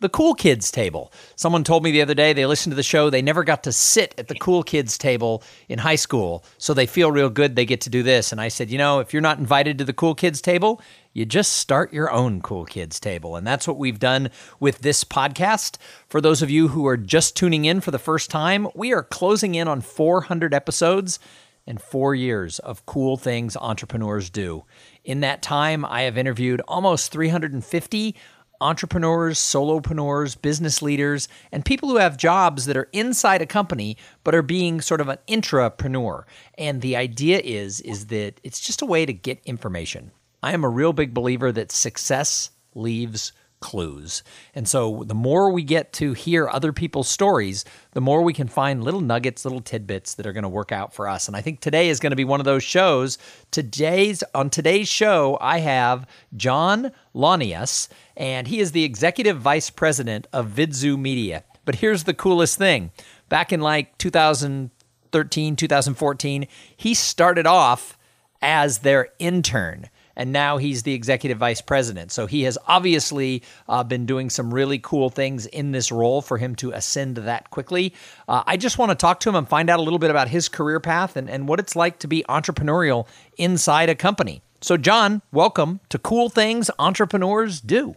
the cool kids table. Someone told me the other day they listened to the show, they never got to sit at the cool kids table in high school, so they feel real good they get to do this. And I said, you know, if you're not invited to the cool kids table, you just start your own cool kids table. And that's what we've done with this podcast. For those of you who are just tuning in for the first time, we are closing in on 400 episodes and four years of cool things entrepreneurs do. In that time, I have interviewed almost 350 entrepreneurs, solopreneurs, business leaders, and people who have jobs that are inside a company but are being sort of an intrapreneur. And the idea is is that it's just a way to get information. I am a real big believer that success leaves clues. And so the more we get to hear other people's stories, the more we can find little nuggets, little tidbits that are going to work out for us. And I think today is going to be one of those shows. Today's on today's show, I have John Launius, and he is the executive vice president of Vidzu Media. But here's the coolest thing. Back in like 2013, 2014, he started off as their intern and now he's the executive vice president. So he has obviously uh, been doing some really cool things in this role for him to ascend that quickly. Uh, I just want to talk to him and find out a little bit about his career path and, and what it's like to be entrepreneurial inside a company. So, John, welcome to Cool Things Entrepreneurs Do.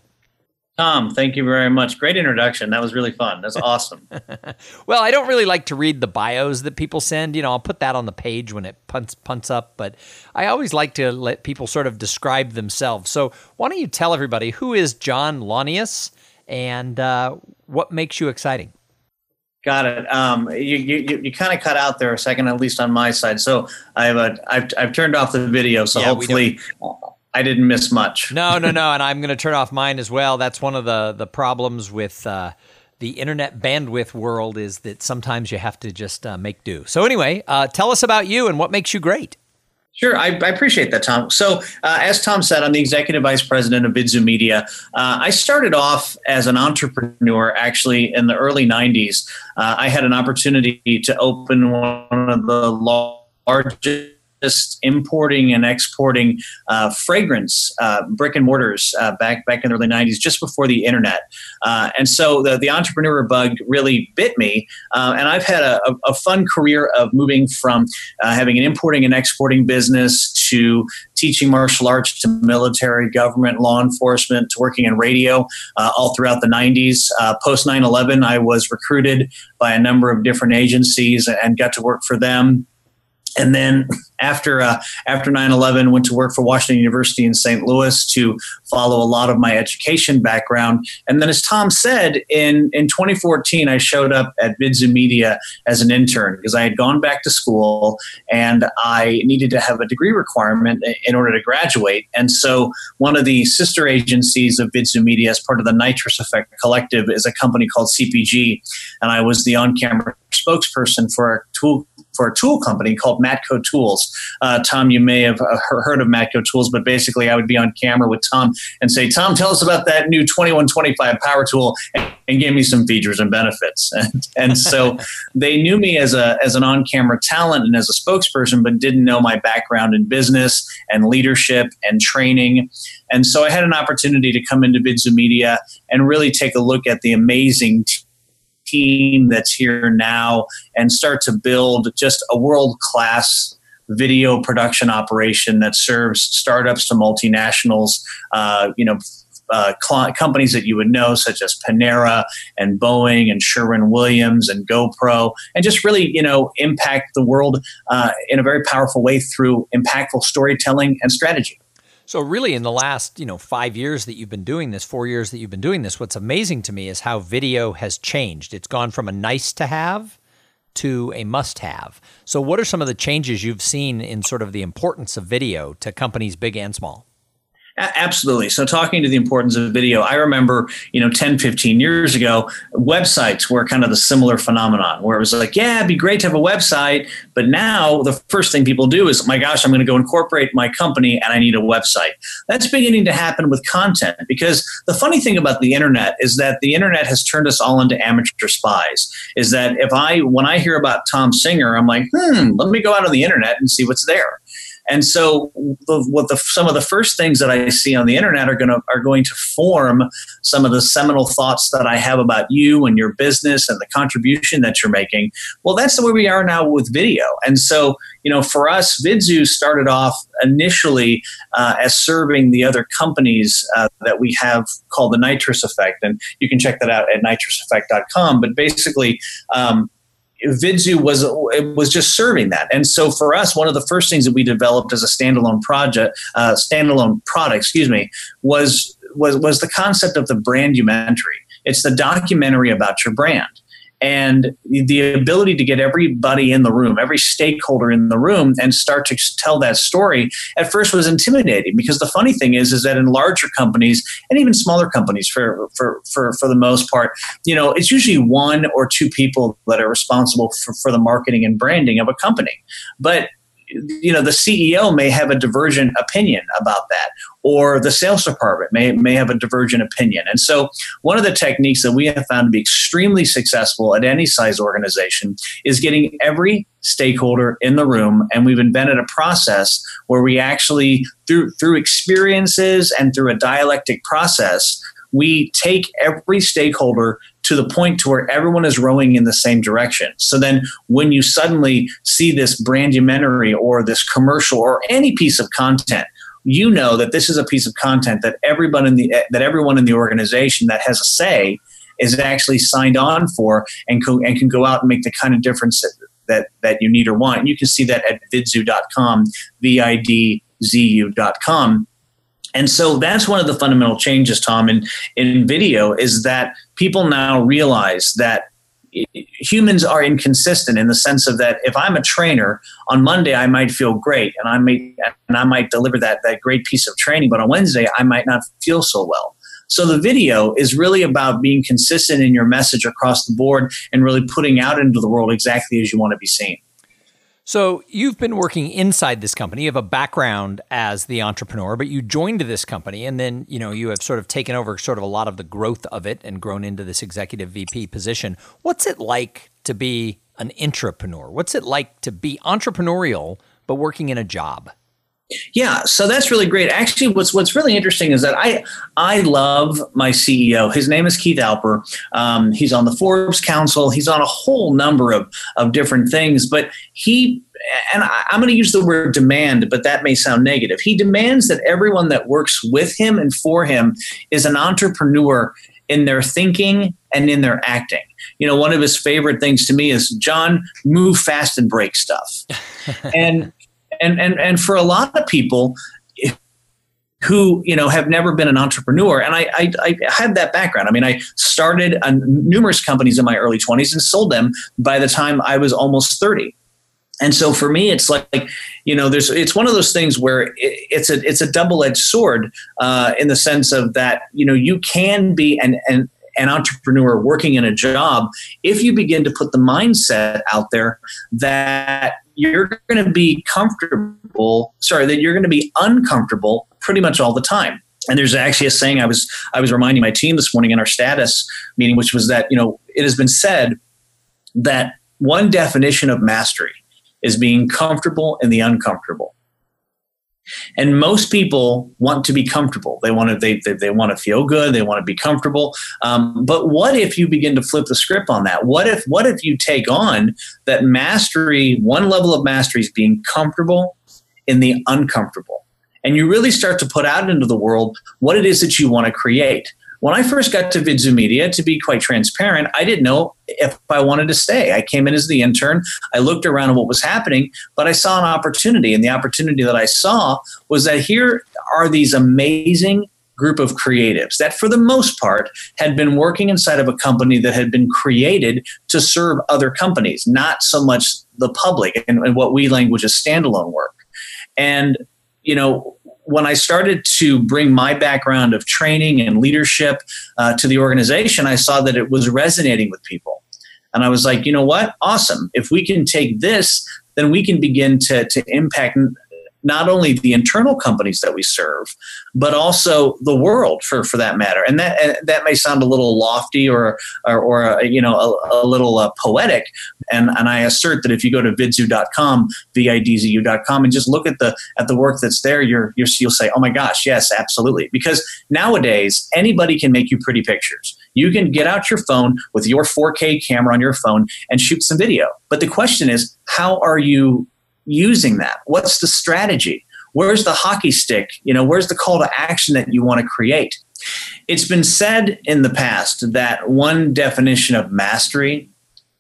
Tom, thank you very much. Great introduction. That was really fun. That's awesome. well, I don't really like to read the bios that people send. You know, I'll put that on the page when it punts punts up, but I always like to let people sort of describe themselves. So, why don't you tell everybody who is John Launius and uh, what makes you exciting? Got it. Um, you you, you kind of cut out there a second, at least on my side. So I have a I've, I've turned off the video, so yeah, hopefully I didn't miss much. no, no, no, and I'm going to turn off mine as well. That's one of the the problems with uh, the internet bandwidth world is that sometimes you have to just uh, make do. So anyway, uh, tell us about you and what makes you great. Sure, I, I, appreciate that, Tom. So, uh, as Tom said, I'm the executive vice president of Vidzu Media. Uh, I started off as an entrepreneur actually in the early 90s. Uh, I had an opportunity to open one of the largest just importing and exporting uh, fragrance uh, brick and mortars uh, back back in the early 90s, just before the internet. Uh, and so the, the entrepreneur bug really bit me. Uh, and I've had a, a, fun career of moving from uh, having an importing and exporting business to teaching martial arts to military, government, law enforcement, to working in radio all throughout the 90s. Post 9 11, I was recruited by a number of different agencies and got to work for them and then after uh, after 9-11 went to work for washington university in st louis to follow a lot of my education background. And then as tom said in, in 2014 i showed up at vidzu media as an intern because i had gone back to school and i needed to have a degree requirement in order to graduate. And so one of the sister agencies of vidzu media as part of the nitrous effect collective is a company called cpg and i was the on-camera spokesperson for a tool for a tool company called Matco Tools. Uh, Tom, you may have uh, heard of Matco Tools, but basically, I would be on camera with Tom and say, "Tom, tell us about that new 2125 power tool," and, and give me some features and benefits. And, and so they knew me as a as an on camera talent and as a spokesperson, but didn't know my background in business and leadership and training. And so I had an opportunity to come into Vidzu Media and really take a look at the amazing team that's here now and start to build just a world class video production operation that serves startups to multinationals, uh, you know, uh, cl- companies that you would know, such as Panera and Boeing and Sherwin Williams and GoPro, and just really, you know, impact the world uh, in a very powerful way through impactful storytelling and strategy. So really in the last, you know, 5 years that you've been doing this, 4 years that you've been doing this, what's amazing to me is how video has changed. It's gone from a nice to have to a must have. So what are some of the changes you've seen in sort of the importance of video to companies big and small? Absolutely. So talking to the importance of video, I remember, you know, 10, 15 years ago, websites were kind of the similar phenomenon where it was like, yeah, it'd be great to have a website. But now the first thing people do is, my gosh, I'm going to go incorporate my company and I need a website. That's beginning to happen with content because the funny thing about the internet is that the internet has turned us all into amateur spies. Is that if I, when I hear about Tom Singer, I'm like, hmm, let me go out on the internet and see what's there. And so, the, what the some of the first things that I see on the internet are going to are going to form some of the seminal thoughts that I have about you and your business and the contribution that you're making. Well, that's the way we are now with video. And so, you know, for us, Vidzu started off initially uh, as serving the other companies uh, that we have called the Nitrous Effect, and you can check that out at nitrouseffect.com. But basically, um, Vidzu was was just serving that, and so for us, one of the first things that we developed as a standalone project, uh, standalone product, excuse me, was was was the concept of the brandumentary. It's the documentary about your brand and the ability to get everybody in the room, every stakeholder in the room, and start to tell that story at first was intimidating because the funny thing is, is that in larger companies and even smaller companies, for for for for the most part, you know, it's usually one or two people that are responsible for, for the marketing and branding of a company, but you know the CEO may have a divergent opinion about that, or the sales department may may have a divergent opinion. And so, one of the techniques that we have found to be extremely successful at any size organization is getting every stakeholder in the room, and we've invented a process where we actually through through experiences and through a dialectic process we take every stakeholder to the point to where everyone is rowing in the same direction. So then when you suddenly see this brand brandumentary or this commercial or any piece of content, you know that this is a piece of content that everyone in the that everyone in the organization that has a say is actually signed on for and, co- and can go out and make the kind of difference that, that, that you need or want. And you can see that at vidzu.com, V-I-D-Z-U.com. And so that's one of the fundamental changes, Tom, in, in video is that people now realize that humans are inconsistent in the sense of that if I'm a trainer on Monday I might feel great and I may and I might deliver that that great piece of training but on Wednesday I might not feel so well. So the video is really about being consistent in your message across the board and really putting out into the world exactly as you want to be seen. So you've been working inside this company. You have a background as the entrepreneur, but you joined this company and then, you know, you have sort of taken over sort of a lot of the growth of it and grown into this executive VP position. What's it like to be an entrepreneur? What's it like to be entrepreneurial but working in a job? Yeah, so that's really great. Actually, what's what's really interesting is that I I love my CEO. His name is Keith Alper. Um, he's on the Forbes Council. He's on a whole number of of different things. But he and I, I'm going to use the word demand, but that may sound negative. He demands that everyone that works with him and for him is an entrepreneur in their thinking and in their acting. You know, one of his favorite things to me is John, move fast and break stuff. and and and and for a lot of people who you know have never been an entrepreneur and I, I, I have that background. I mean i started numerous companies in my early 20s and sold them by the time i was almost 30 and so for me it's like you know there's it's one of those things where it's a it's a double-edged sword uh, in the sense of that you know you can be an, an an entrepreneur working in a job if you begin to put the mindset out there that you're going to be comfortable sorry that you're going to be uncomfortable pretty much all the time. And there's actually a saying i was i was reminding my team this morning in our status meeting which was that you know it has been said that one definition of mastery is being comfortable in the uncomfortable and most people want to be comfortable. They want to they, they, they want to feel good. They want to be comfortable. Um, but what if you begin to flip the script on that? What if what if you take on that mastery? One level of mastery is being comfortable in the uncomfortable, and you really start to put out into the world what it is that you want to create. When I first got to Vidzu Media, to be quite transparent, I didn't know if I wanted to stay. I came in as the intern. I looked around at what was happening, but I saw an opportunity. And the opportunity that I saw was that here are these amazing group of creatives that, for the most part, had been working inside of a company that had been created to serve other companies, not so much the public and, and what we language as standalone work. And, you know, when I started to bring my background of training and leadership uh, to the organization, I saw that it was resonating with people. And I was like, you know what? Awesome. If we can take this, then we can begin to, to impact not only the internal companies that we serve, but also the world for, for that matter. And that that may sound a little lofty or or, or uh, you know a, a little uh, poetic. And and I assert that if you go to vidzu.com, vidzu.com, and just look at the at the work that's there, you're, you're you'll say, oh my gosh, yes, absolutely. Because nowadays anybody can make you pretty pictures. You can get out your phone with your 4K camera on your phone and shoot some video. But the question is, how are you using that? What's the strategy? Where's the hockey stick? You know, where's the call to action that you want to create? It's been said in the past that one definition of mastery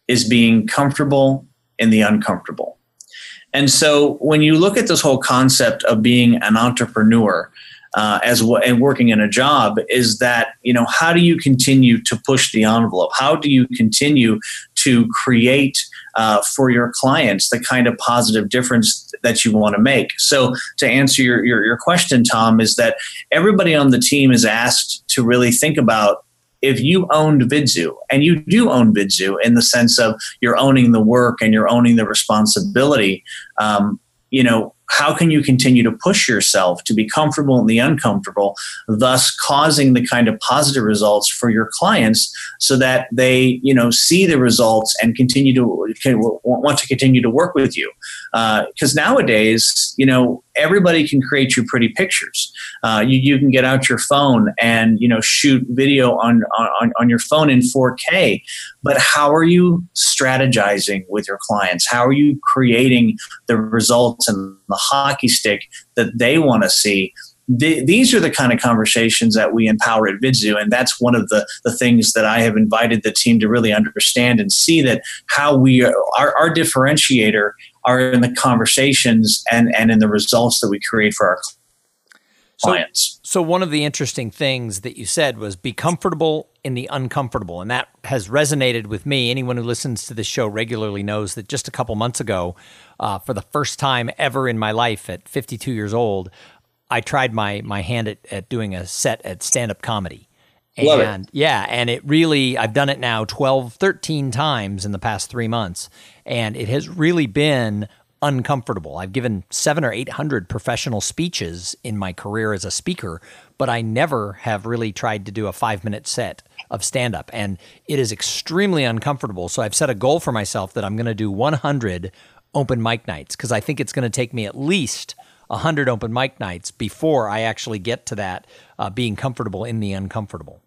is being comfortable in the uncomfortable. And so when you look at this whole concept of being an entrepreneur, uh, as w- and working in a job is that you know how do you continue to push the envelope how do you continue to create uh, for your clients the kind of positive difference that you want to make. So, to answer your, your, your question, Tom, is that everybody on the team is asked to really think about if you owned Vidzu, and you do own Vidzu in the sense of you're owning the work and you're owning the responsibility, um, you know, how can you continue to push yourself to be comfortable in the uncomfortable, thus causing the kind of positive results for your clients so that they, you know, see the results and continue to want to continue to work with you? Because uh, nowadays, you know, everybody can create you pretty pictures. Uh, you, you can get out your phone and you know shoot video on, on on your phone in 4K. But how are you strategizing with your clients? How are you creating the results and the hockey stick that they want to see? The, these are the kind of conversations that we empower at Vidzu, and that's one of the, the things that I have invited the team to really understand and see that how we are, our, our differentiator are in the conversations and, and in the results that we create for our clients. So, so one of the interesting things that you said was be comfortable in the uncomfortable, and that has resonated with me. Anyone who listens to this show regularly knows that just a couple months ago, uh, for the first time ever in my life, at 52 years old, I tried my my hand at, at doing a set at stand up comedy. Love and it. yeah, and it really, I've done it now 12, 13 times in the past three months. And it has really been uncomfortable. I've given seven or 800 professional speeches in my career as a speaker, but I never have really tried to do a five minute set of stand up. And it is extremely uncomfortable. So I've set a goal for myself that I'm going to do 100 open mic nights because I think it's going to take me at least 100 open mic nights before I actually get to that uh, being comfortable in the uncomfortable.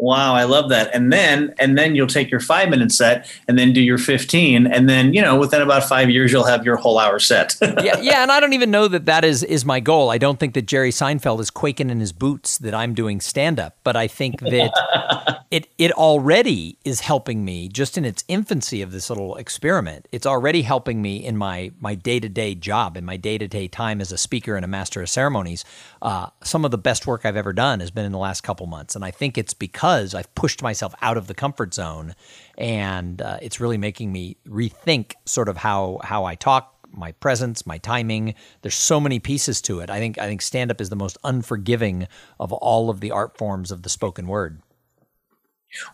Wow, I love that. And then and then you'll take your five minute set and then do your fifteen, and then you know within about five years you'll have your whole hour set. yeah, yeah, and I don't even know that that is is my goal. I don't think that Jerry Seinfeld is quaking in his boots that I'm doing stand up, but I think that it it already is helping me just in its infancy of this little experiment. It's already helping me in my my day to day job in my day to day time as a speaker and a master of ceremonies. Uh, some of the best work I've ever done has been in the last couple months, and I think it's because I've pushed myself out of the comfort zone, and uh, it's really making me rethink sort of how how I talk, my presence, my timing. There's so many pieces to it. I think I think stand up is the most unforgiving of all of the art forms of the spoken word.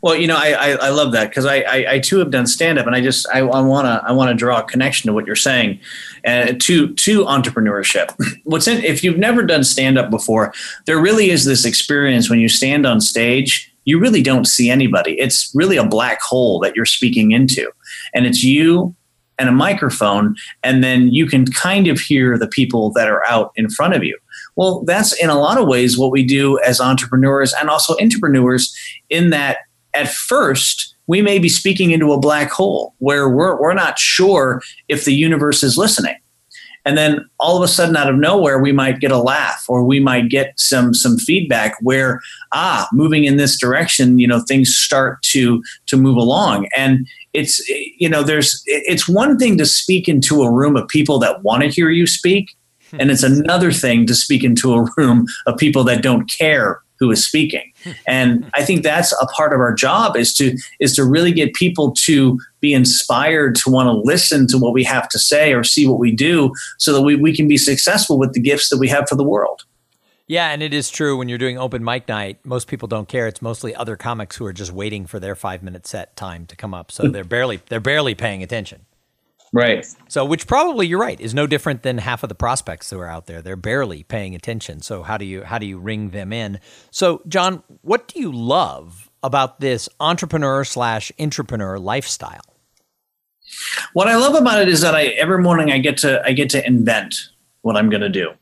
Well, you know, I I, I love that because I, I, I too have done stand up, and I just I want to I want to draw a connection to what you're saying, uh, to to entrepreneurship. What's in if you've never done stand up before, there really is this experience when you stand on stage you really don't see anybody. It's really a black hole that you're speaking into. And it's you and a microphone, and then you can kind of hear the people that are out in front of you. Well, that's in a lot of ways what we do as entrepreneurs and also entrepreneurs, in that at first, we may be speaking into a black hole where we're, we're not sure if the universe is listening and then all of a sudden out of nowhere we might get a laugh or we might get some some feedback where ah moving in this direction you know things start to to move along and it's you know there's it's one thing to speak into a room of people that want to hear you speak. and it's another thing to speak into a room of people that don't care who is speaking. And I think that's a part of our job is to is to really get people to be inspired to want to listen to what we have to say or see what we do so that we, we can be successful with the gifts that we have for the world. Yeah, and it is true when you're doing open mic night, most people don't care. It's mostly other comics who are just waiting for their 5-minute set time to come up. So they're barely they're barely paying attention. Right. So, which probably you're right is no different than half of the prospects that are out there. They're barely paying attention. So, how do you how do you ring them in? So, John, what do you love about this entrepreneur slash entrepreneur lifestyle? What I love about it is that I every morning I get to I get to invent what I'm going to do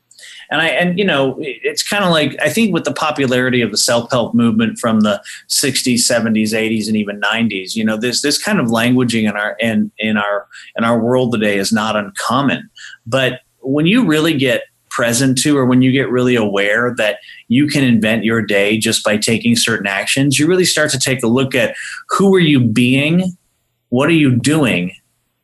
and I and you know it's kind of like I think with the popularity of the self help movement from the 60s, 70s, 80s, and even 90s, you know this this kind of languaging in our in in our in our world today is not uncommon. But when you really get present to or when you get really aware that you can invent your day just by taking certain actions you really start to take a look at who are you being what are you doing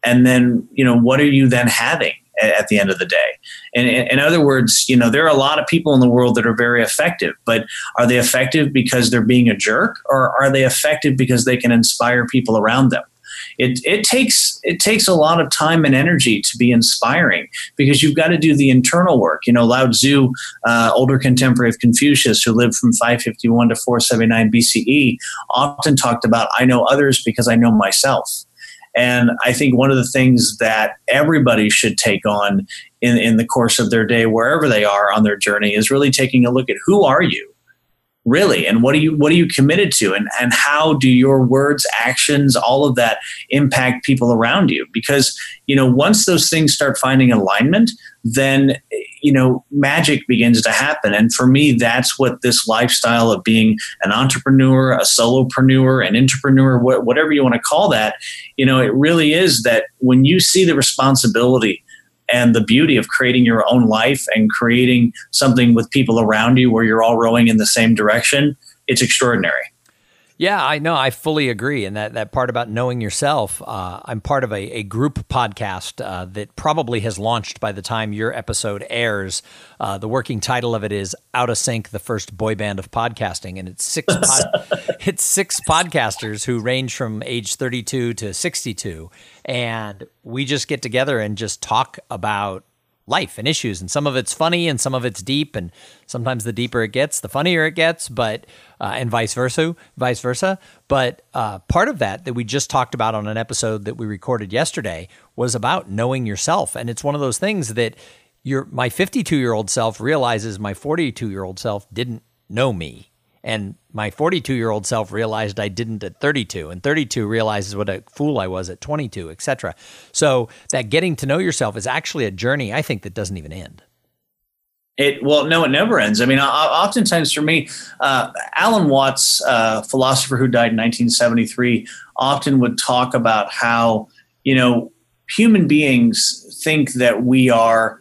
and then you know what are you then having at, the end of the day. And in other words, you know, there are a lot of people in the world that are very effective, but are they effective because they're being a jerk or are they effective because they can inspire people around them? It, it takes it takes a lot of time and energy to be inspiring because you've got to do the internal work. You know, Lao Tzu, uh, older contemporary of Confucius, who lived from 551 to 479 BCE, often talked about "I know others because I know myself." And I think one of the things that everybody should take on in, in the course of their day, wherever they are on their journey, is really taking a look at who are you? Really? And what are you what are you committed to? And and how do your words actions all of that impact people around you? Because you know once those things start finding alignment then you know magic begins to happen. And for me that's what this lifestyle of being an entrepreneur a solopreneur an entrepreneur whatever you want to call that you know it really is that when you see the responsibility and the beauty of creating your own life and creating something with people around you where you're all rowing in the same direction it's extraordinary yeah, I know. I fully agree. And that, that part about knowing yourself, uh, I'm part of a, a group podcast uh, that probably has launched by the time your episode airs. Uh, the working title of it is Out of Sync, the first boy band of podcasting. And it's six, pod- it's six podcasters who range from age 32 to 62. And we just get together and just talk about life and issues. And some of it's funny and some of it's deep. And sometimes the deeper it gets, the funnier it gets, but, uh, and vice versa, vice versa. But uh, part of that that we just talked about on an episode that we recorded yesterday was about knowing yourself. And it's one of those things that your, my 52 year old self realizes my 42 year old self didn't know me and my 42 year old self realized I didn't at 32, and 32 realizes what a fool I was at 22, etc. So that getting to know yourself is actually a journey I think that doesn't even end. It well, no, it never ends. I mean, oftentimes for me, uh, Alan Watts, uh, philosopher who died in 1973, often would talk about how you know human beings think that we are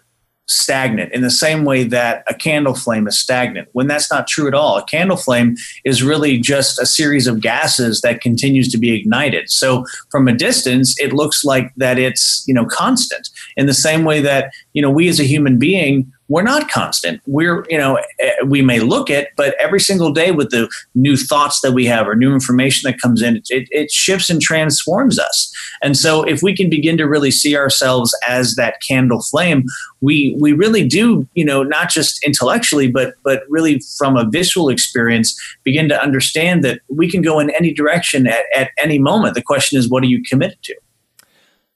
stagnant in the same way that a candle flame is stagnant when that's not true at all. A candle flame is really just a series of gases that continues to be ignited. So from a distance it looks like that it's you know constant. In the same way that you know we as a human being we're not constant. We're, you know, eh, we may look at, but every single day with the new thoughts that we have or new information that comes in, it, it shifts and transforms us. And so if we can begin to really see ourselves as that candle flame, we, we really do, you know, not just intellectually, but, but really from a visual experience, begin to understand that we can go in any direction at, at any moment. The question is, what are you committed to?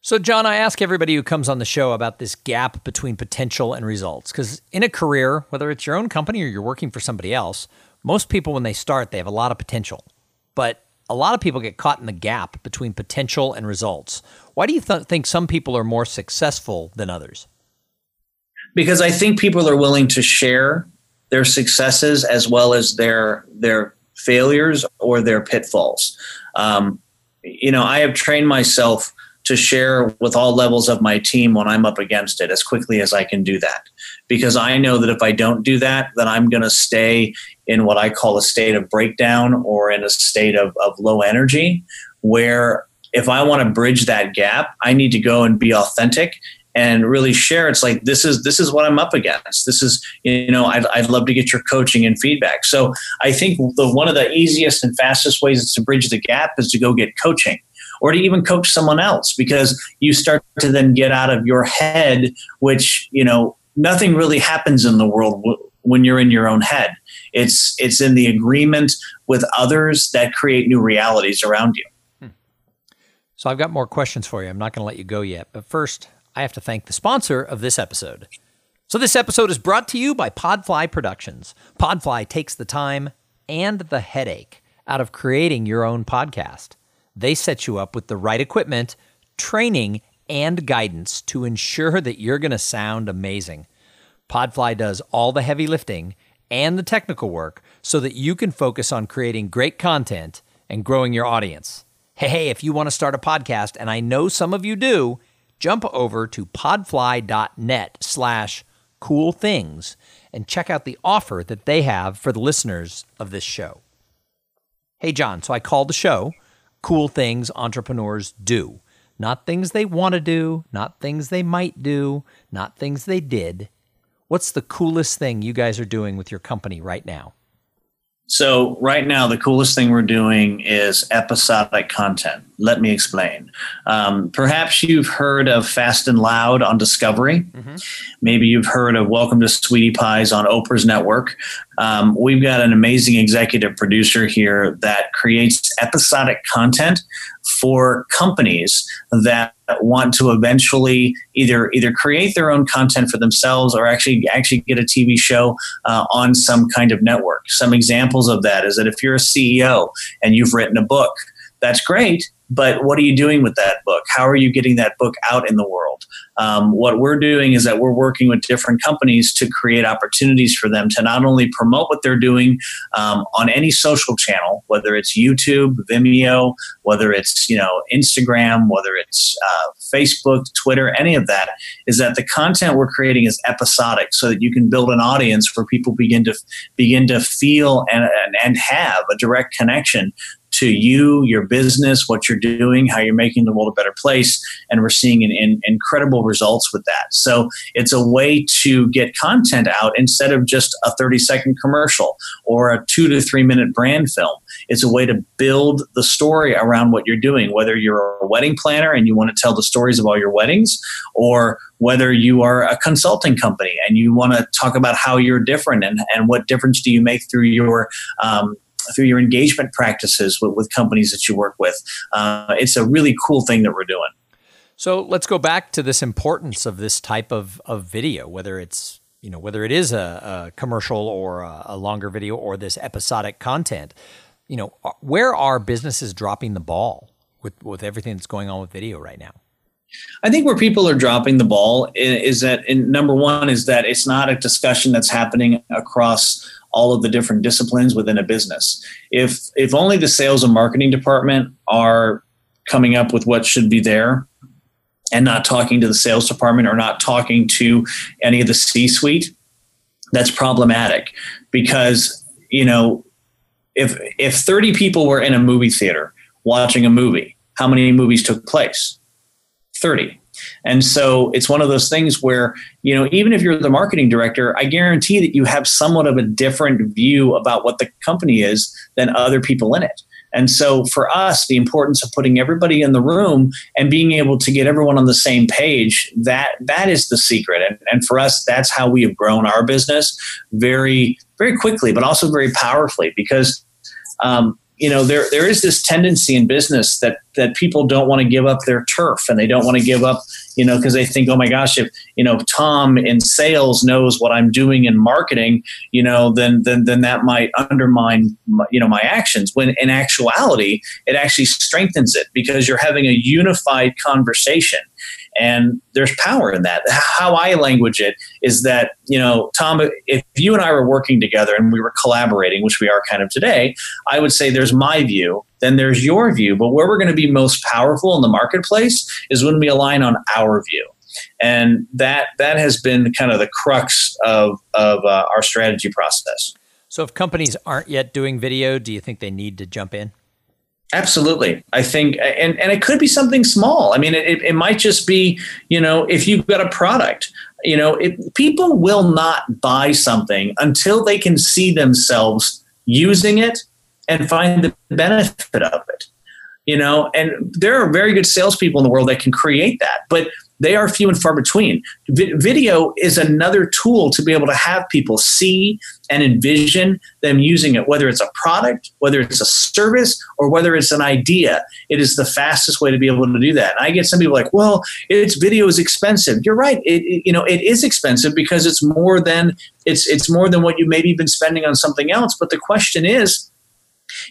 So, John, I ask everybody who comes on the show about this gap between potential and results. Because in a career, whether it's your own company or you're working for somebody else, most people, when they start, they have a lot of potential. But a lot of people get caught in the gap between potential and results. Why do you th- think some people are more successful than others? Because I think people are willing to share their successes as well as their their failures or their pitfalls. Um, you know, I have trained myself to share with all levels of my team when I'm up against it as quickly as I can do that. Because I know that if I don't do that, then I'm going to stay in what I call a state of breakdown or in a state of, of low energy, where if I want to bridge that gap, I need to go and be authentic and really share. It's like this is this is what i'm up against. This is you know i'd, I'd love to get your coaching and feedback. So i think the one of the easiest and fastest ways to bridge the gap is to go get coaching or to even coach someone else because you start to then get out of your head which you know nothing really happens in the world when you're in your own head. It's it's in the agreement with others that create new realities around you. Hmm. so i've got more questions for you. I'm not going to let you go yet but first i have to thank the sponsor of this episode. So this episode is brought to you by podfly productions. Podfly takes the time and the headache out of creating your own podcast they set you up with the right equipment, training, and guidance to ensure that you're going to sound amazing. Podfly does all the heavy lifting and the technical work so that you can focus on creating great content and growing your audience. Hey, hey, if you want to start a podcast, and I know some of you do, jump over to podfly.net slash cool things and check out the offer that they have for the listeners of this show. Hey, John, so I called the show cool things entrepreneurs do. Not things they want to do, not things they might do, not things they did. What's the coolest thing you guys are doing with your company right now? So, right now, the coolest thing we're doing is episodic content. Let me explain. Um, perhaps you've heard of Fast and Loud on Discovery. Mm-hmm. Maybe you've heard of Welcome to Sweetie Pies on Oprah's network. Um, we've got an amazing executive producer here that creates episodic content for companies that want to eventually either either create their own content for themselves or actually actually get a TV show uh, on some kind of network. Some examples of that is that if you're a CEO and you've written a book, that's great but what are you doing with that book? How are you getting that book out in the world? Um, what we're doing is that we're working with different companies to create opportunities for them to not only promote what they're doing um, on any social channel, whether it's YouTube, Vimeo, whether it's you know Instagram, whether it's uh, Facebook, Twitter, any of that, is that the content we're creating is episodic, so that you can build an audience where people begin to begin to feel and, and, and have a direct connection to you, your business, what you're doing, how you're making the world a better place. And we're seeing an, an incredible results with that. So it's a way to get content out instead of just a 30 second commercial or a two to three minute brand film. It's a way to build the story around what you're doing, whether you're a wedding planner and you want to tell the stories of all your weddings, or whether you are a consulting company and you want to talk about how you're different and, and what difference do you make through your um, through your engagement practices with, with companies that you work with. Uh, it's a really cool thing that we're doing. So let's go back to this importance of this type of, of video, whether it's you know whether it is a, a commercial or a, a, longer video or this episodic content. You know, uh, where are businesses dropping the ball with with everything that's going on with video right now? I think where people are dropping the ball is that in, number one is that it's not a discussion that's happening across all of the different disciplines within a business. If if only the sales and marketing department are coming up with what should be there and not talking to the sales department or not talking to any of the C-suite, that's problematic because, you know, if if 30 people were in a movie theater watching a movie, how many movies took place? 30. And so it's one of those things where, you know, even if you're the marketing director, I guarantee that you have somewhat of a different view about what the company is than other people in it. And so for us, the importance of putting everybody in the room and being able to get everyone on the same page, that that is the secret. And, and for us, that's how we have grown our business very, very quickly, but also very powerfully because um, you know there there is this tendency in business that that people don't want to give up their turf and they don't want to give up you know because they think oh my gosh if you know tom in sales knows what i'm doing in marketing you know then then then that might undermine my, you know my actions. When in actuality it actually strengthens it because you're having a unified conversation and there's power in that. How I language it is that, you know, Tom, if you and I were working together and we were collaborating, which we are kind of today, I would say there's my view, then there's your view. But where we're going to be most powerful in the marketplace is when we align on our view. And that that has been kind of the crux of, of uh, our strategy process. So if companies aren't yet doing video, do you think they need to jump in? Absolutely. I think, and, and it could be something small. I mean, it, it might just be, you know, if you've got a product, you know, it, people will not buy something until they can see themselves using it and find the benefit of it. You know, and there are very good salespeople in the world that can create that. But they are few and far between. V- video is another tool to be able to have people see and envision them using it, whether it's a product, whether it's a service, or whether it's an idea. It is the fastest way to be able to do that. And I get some people like, "Well, it's video is expensive." You're right. It, it, you know it is expensive because it's more than it's it's more than what you maybe been spending on something else. But the question is.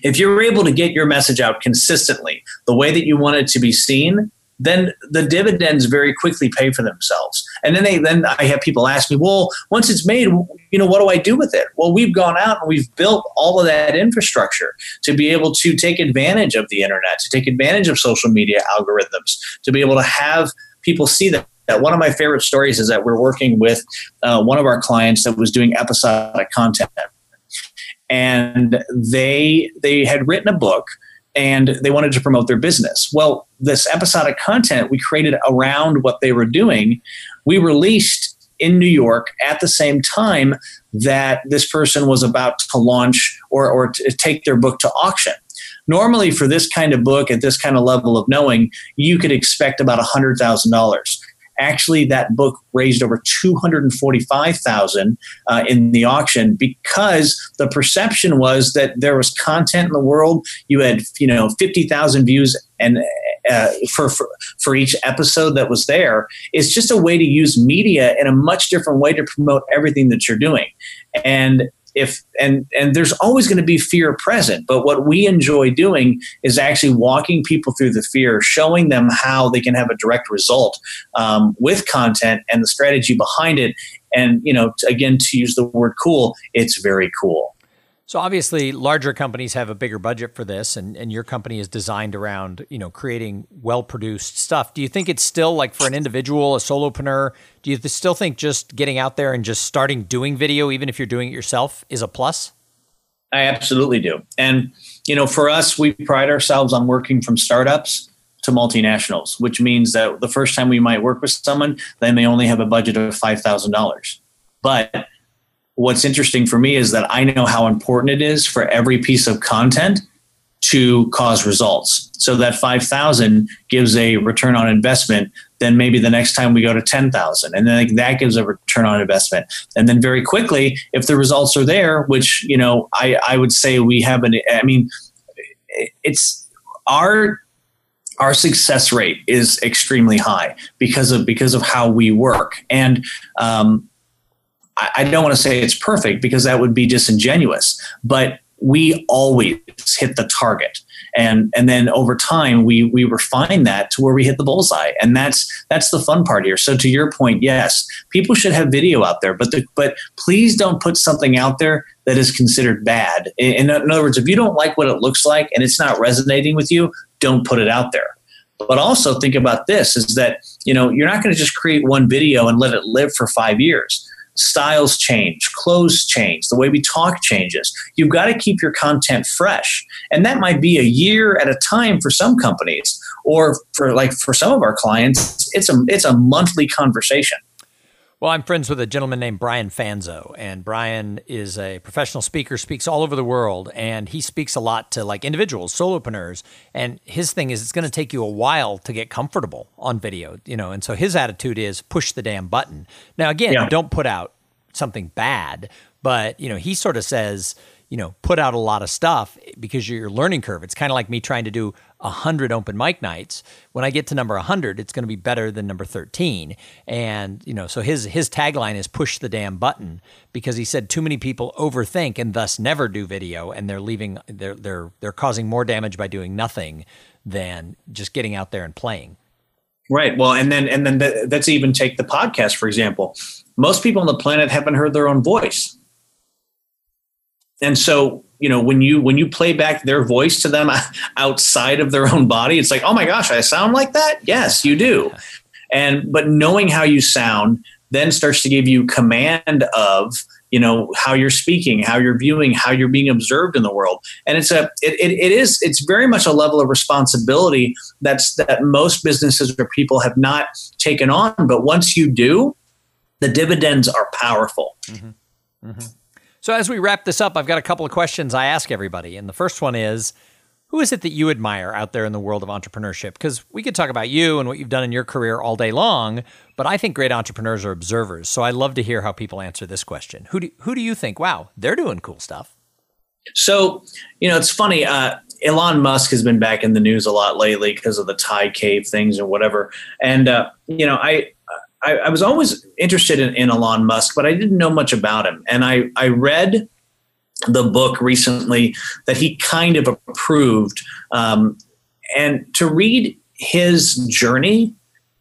If you're able to get your message out consistently, the way that you want it to be seen, then the dividends very quickly pay for themselves. And then they then I have people ask me, well, once it's made, you know, what do I do with it? Well, we've gone out and we've built all of that infrastructure to be able to take advantage of the internet, to take advantage of social media algorithms, to be able to have people see that. That one of my favorite stories is that we're working with uh, one of our clients that was doing episodic content, and they they had written a book and they wanted to promote their business. Well, this episodic content we created around what they were doing, we released in New York at the same time that this person was about to launch or, or to take their book to auction. Normally, for this kind of book at this kind of level of knowing, you could expect about $100,000. Actually, that book raised over 245,000 uh, in the auction because the perception was that there was content in the world. You had, you know, 50,000 views and uh, for, for for each episode that was there. It's just a way to use media in a much different way to promote everything that you're doing. And if and and there's always going to be fear present but what we enjoy doing is actually walking people through the fear showing them how they can have a direct result um, with content and the strategy behind it. And you know again to use the word cool it's very cool so obviously, larger companies have a bigger budget for this, and, and your company is designed around you know creating well produced stuff. Do you think it's still like for an individual, a solopreneur? Do you still think just getting out there and just starting doing video, even if you're doing it yourself, is a plus? I absolutely do. And you know, for us, we pride ourselves on working from startups to multinationals, which means that the first time we might work with someone, they may only have a budget of five thousand dollars, but what's interesting for me is that I know how important it is for every piece of content to cause results. So that 5,000 gives a return on investment. Then maybe the next time we go to 10,000 and then that gives a return on investment. And then very quickly, if the results are there, which, you know, I, I would say we have an, I mean, it's our, our success rate is extremely high because of, because of how we work. And, um, I don't want to say it's perfect because that would be disingenuous, but we always hit the target. And and then over time we we refine that to where we hit the bullseye. And that's that's the fun part here. So to your point, yes, people should have video out there, but the, but please don't put something out there that is considered bad. In, in other words, if you don't like what it looks like and it's not resonating with you, don't put it out there but also think about this is that you know you're not going to just create one video and let it live for five years styles change, clothes change, the way we talk changes. You've got to keep your content fresh. And that might be a year at a time for some companies or for like for some of our clients, it's a it's a monthly conversation. Well, I'm friends with a gentleman named Brian Fanzo, and Brian is a professional speaker, speaks all over the world, and he speaks a lot to like individuals, solopreneurs. And his thing is it's going to take you a while to get comfortable on video, you know. And so his attitude is push the damn button. Now, again, yeah. don't put out something bad, but you know, he sort of says, you know, put out a lot of stuff because your learning curve. It's kind of like me trying to do 100 open mic nights. When I get to number 100, it's going to be better than number 13. And, you know, so his his tagline is push the damn button because he said too many people overthink and thus never do video and they're leaving they're they're they're causing more damage by doing nothing than just getting out there and playing. Right. Well, and then and then let's even take the podcast for example. Most people on the planet haven't heard their own voice and so you know when you when you play back their voice to them outside of their own body it's like oh my gosh i sound like that? Yes you do. And but knowing how you sound then starts to give you command of you know how you're speaking how you're viewing how you're being observed in the world. And it's a it, it, it is it's very much a level of responsibility that's that most businesses or people have not taken on. But once you do the dividends are powerful. Mm-hmm. Mm-hmm. So as we wrap this up i've got a couple of questions i ask everybody and the first one is who is it that you admire out there in the world of entrepreneurship? Because we could talk about you and what you've done in your career all day long, but I think great entrepreneurs are observers. So I love to hear how people answer this question. Who do, who do you think, wow, they're doing cool stuff? So, you know, it's funny. Uh, Elon Musk has been back in the news a lot lately because of the Thai cave things and whatever. And, uh, you know, I, I, I, was always interested in, in Elon Musk, but I didn't know much about him. And I, I read the book recently that he kind of approved. Um, and to read his journey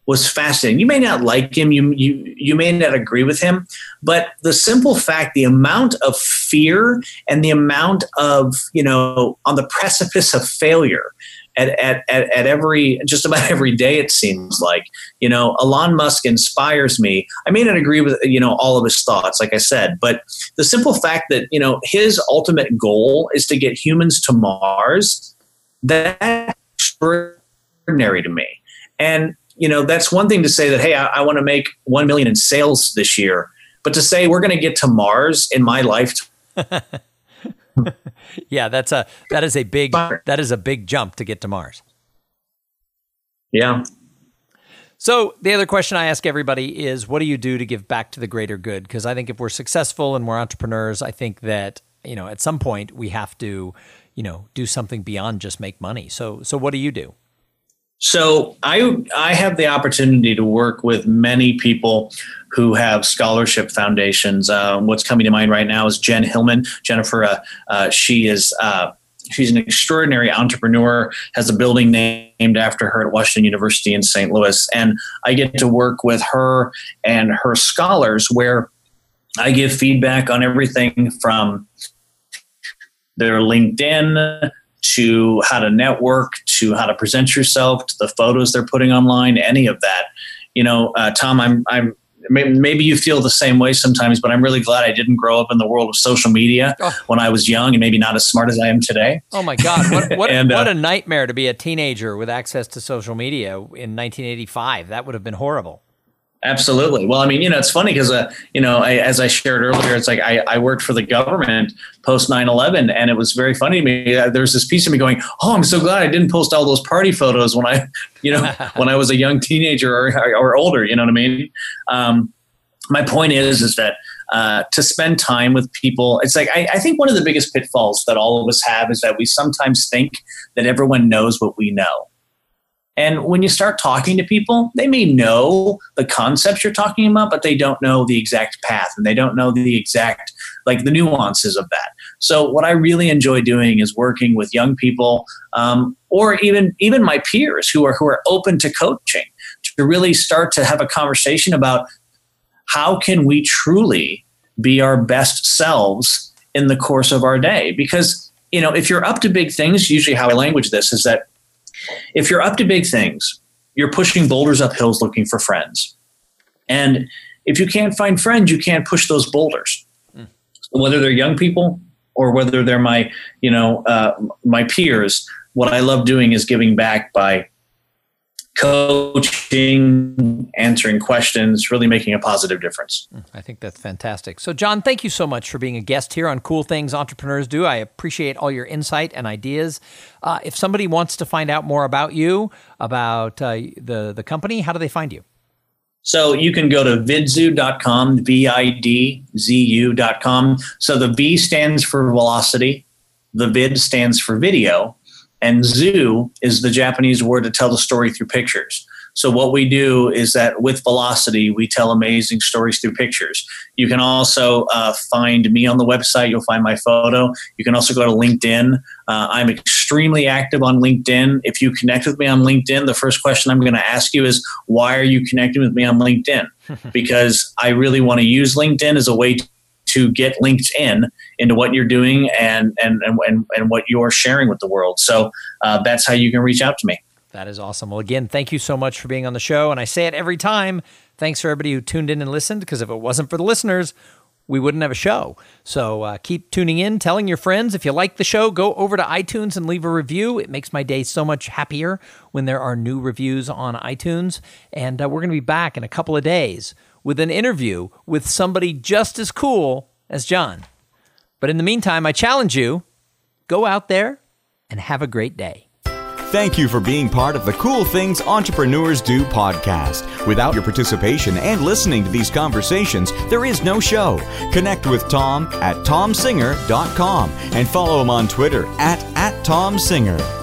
was fascinating. You may not like him, you, you you may not agree with him, but the simple fact, the amount of fear and the amount of you know on the precipice of failure at, at, at, at every just about every day it seems like you know elon musk inspires me. I may not agree with you know all of his thoughts like i said but the simple fact that you know his ultimate goal is to get humans to mars that's extraordinary to me. And you know that's one thing to say that hey i, I want to make 1 million in sales this year but to say we're going to get to mars in my lifetime yeah, that's a that is a big that is a big jump to get to Mars. Yeah. So the other question I ask everybody is, what do you do to give back to the greater good? Because I think if we're successful and we're entrepreneurs, I think that you know at some point we have to, you know, do something beyond just make money. So so what do you do? So I I have the opportunity to work with many people who have scholarship foundations. Uh, what's coming to mind right now is Jen Hillman. Jennifer, uh, uh, she is uh, she's an extraordinary entrepreneur. Has a building named after her at Washington University in St. Louis, and I get to work with her and her scholars where I give feedback on everything from their LinkedIn to how to network to how to present yourself to the photos they're putting online any of that. You know uh, tom i'm i'm maybe you feel the same way sometimes but i'm really glad i didn't grow up in the world of social media oh. when i was young and maybe not as smart as i am today. Oh my god. What, what, and, uh, what a nightmare to be a teenager with access to social media in 1985 that would have been horrible Absolutely. Well, I mean, you know, it's funny because, uh, you know, I, as I shared earlier, it's like I, I worked for the government post 9 11, and it was very funny to me. Uh, there's this piece of me going, Oh, I'm so glad I didn't post all those party photos when I, you know, when I was a young teenager or, or older. You know what I mean? Um, my point is, is that uh, to spend time with people, it's like I, I think one of the biggest pitfalls that all of us have is that we sometimes think that everyone knows what we know. And when you start talking to people, they may know the concepts you're talking about, but they don't know the exact path and they don't know the exact, like the nuances of that. So what I really enjoy doing is working with young people, um, or even even my peers who are who are open to coaching, to really start to have a conversation about how can we truly be our best selves in the course of our day. Because you know, if you're up to big things, usually how I language this is that if you're up to big things, you're pushing boulders up hills looking for friends. And if you can't find friends, you can't push those boulders. Mm. Whether they're young people or whether they're my, you know, uh, my peers, what I love doing is giving back by coaching, answering questions, really making a positive difference. I think that's fantastic. So, John, thank you so much for being a guest here on Cool Things Entrepreneurs Do. I appreciate all your insight and ideas. Uh, if somebody wants to find out more about you, about uh, the, the company, how do they find you? So you can go to vidzu.com, V I D Z U.com. So the V stands for velocity, the vid stands for video, and zoo is the Japanese word to tell the story through pictures. So what we do is that with Velocity, we tell amazing stories through pictures. You can also uh, find me on the website. You'll find my photo. You can also go to LinkedIn. Uh, I'm extremely active on LinkedIn. If you connect with me on LinkedIn, the first question I'm going to ask you is, why are you connecting with me on LinkedIn? because I really want to use LinkedIn as a way to to get linked in into what you're doing and and and, and what you're sharing with the world. So uh, that's how you can reach out to me. That is awesome. Well, again, thank you so much for being on the show. And I say it every time. Thanks for everybody who tuned in and listened, because if it wasn't for the listeners, we wouldn't have a show. So uh, keep tuning in, telling your friends. If you like the show, go over to iTunes and leave a review. It makes my day so much happier when there are new reviews on iTunes. And uh, we're going to be back in a couple of days with an interview with somebody just as cool as John. But in the meantime, I challenge you go out there and have a great day. Thank you for being part of the Cool Things Entrepreneurs Do podcast. Without your participation and listening to these conversations, there is no show. Connect with Tom at tomsinger.com and follow him on Twitter at, at tomsinger.